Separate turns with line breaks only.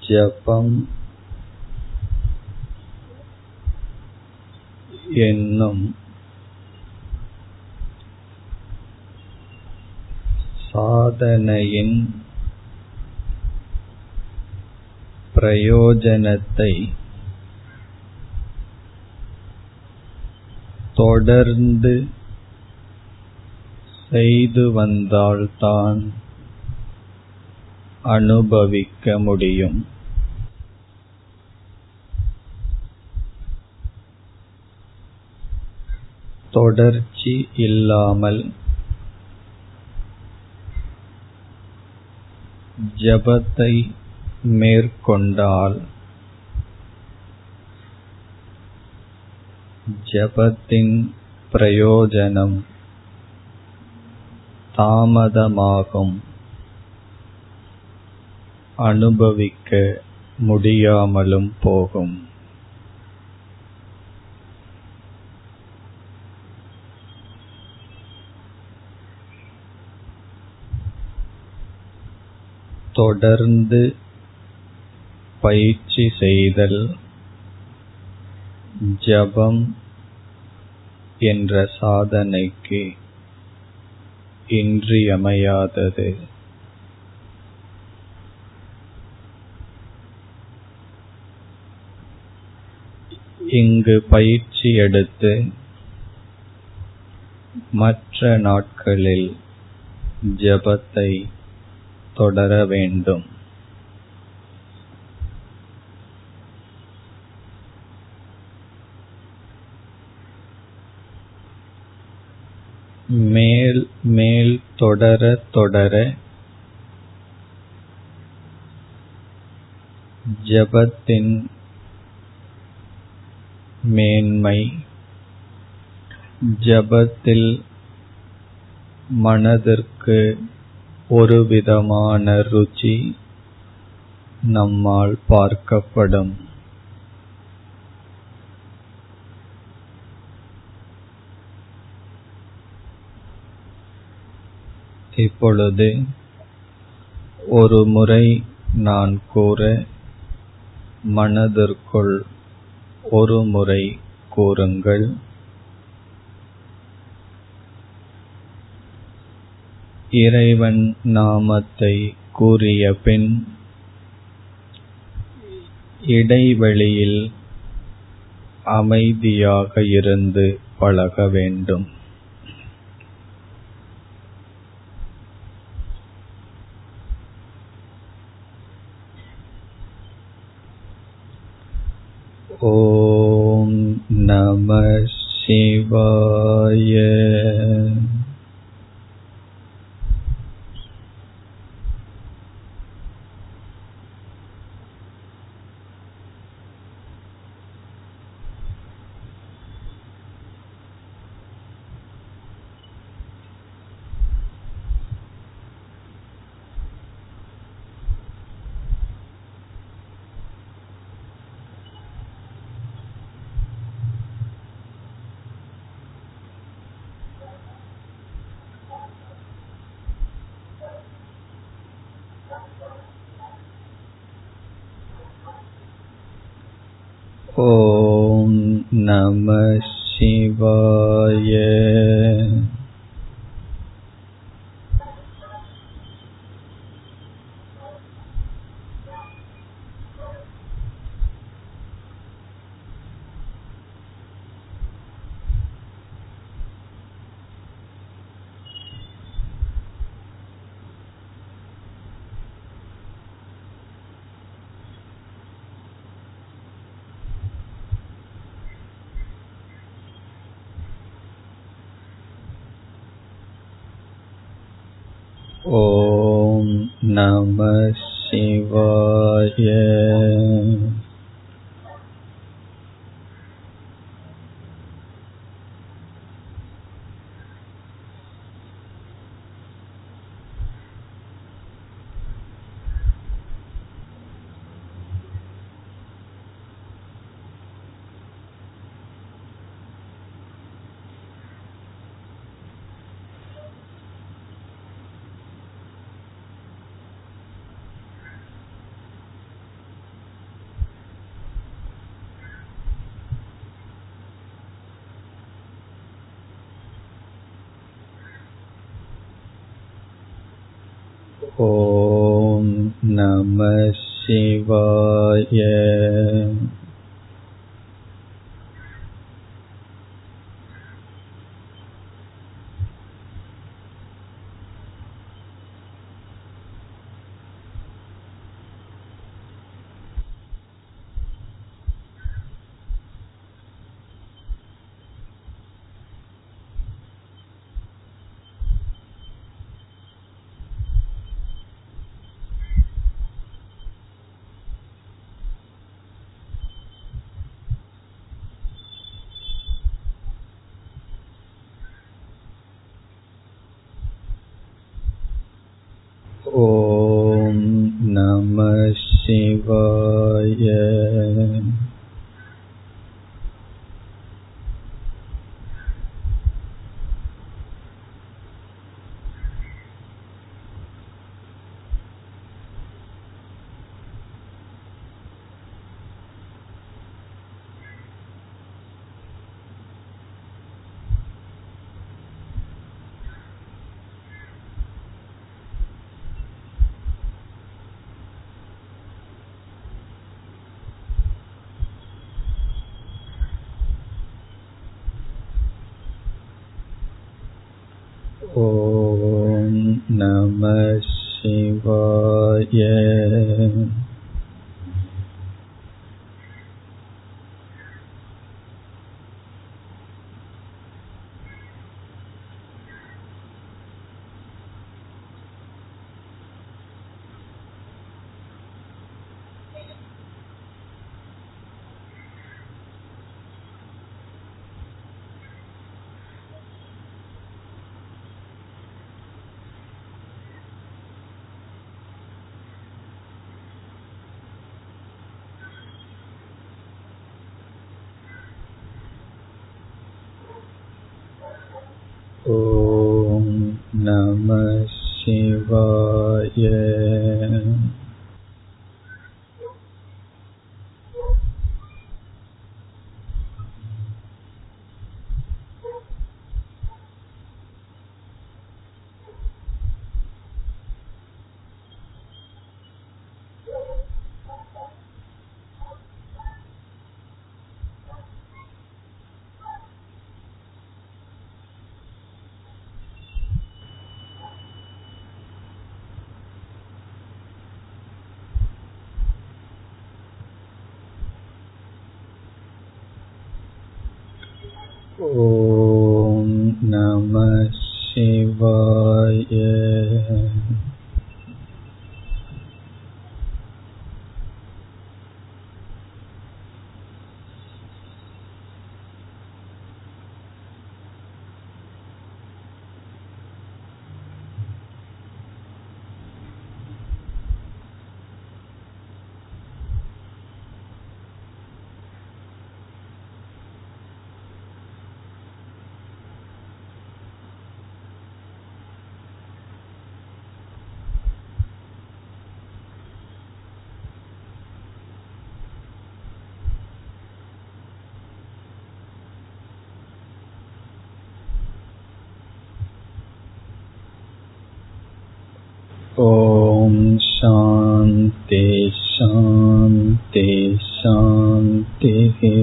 ஜபம் என்னும் சாதனையின் பிரயோஜனத்தை தொடர்ந்து செய்து வந்தால்தான் அனுபவிக்க முடியும். தொடர்ச்சி இல்லாமல் ஜபத்தை மேற்கொண்டால் ஜபத்தின் பிரயோஜனம் தாமதமாகும். அனுபவிக்க முடியாமலும் போகும். தொடர்ந்து பயிற்சி செய்தல் ஜபம் என்ற சாதனைக்கு இன்றியமையாதது. இங்கு பயிற்சி எடுத்து மற்ற நாட்களில் ஜபத்தை தொடர வேண்டும். மேல் மேல் தொடர தொடர ஜபத்தின் மேன்மை. ஜபத்தில் மனதிற்கு ஒருவிதமான ருச்சி நம்மால் பார்க்கப்படும். இப்பொழுது ஒரு முறை நான் கூற மனதிற்குள் ஒரு முறை கூறுங்கள். இறைவன் நாமத்தை கூறிய பின் இடைவெளியில் அமைதியாக இருந்து பழக வேண்டும். ஓ ॐ नमः शिवाय ॐ नमः शिवाय ॐ नमः शिवाय ॐ नमः शिवाय ॐ नमः शिवाय ॐ नमः शिवाय ॐ नमः शिवाय ॐ नमः ஓம் சாந்தி சாந்தி சாந்திஹே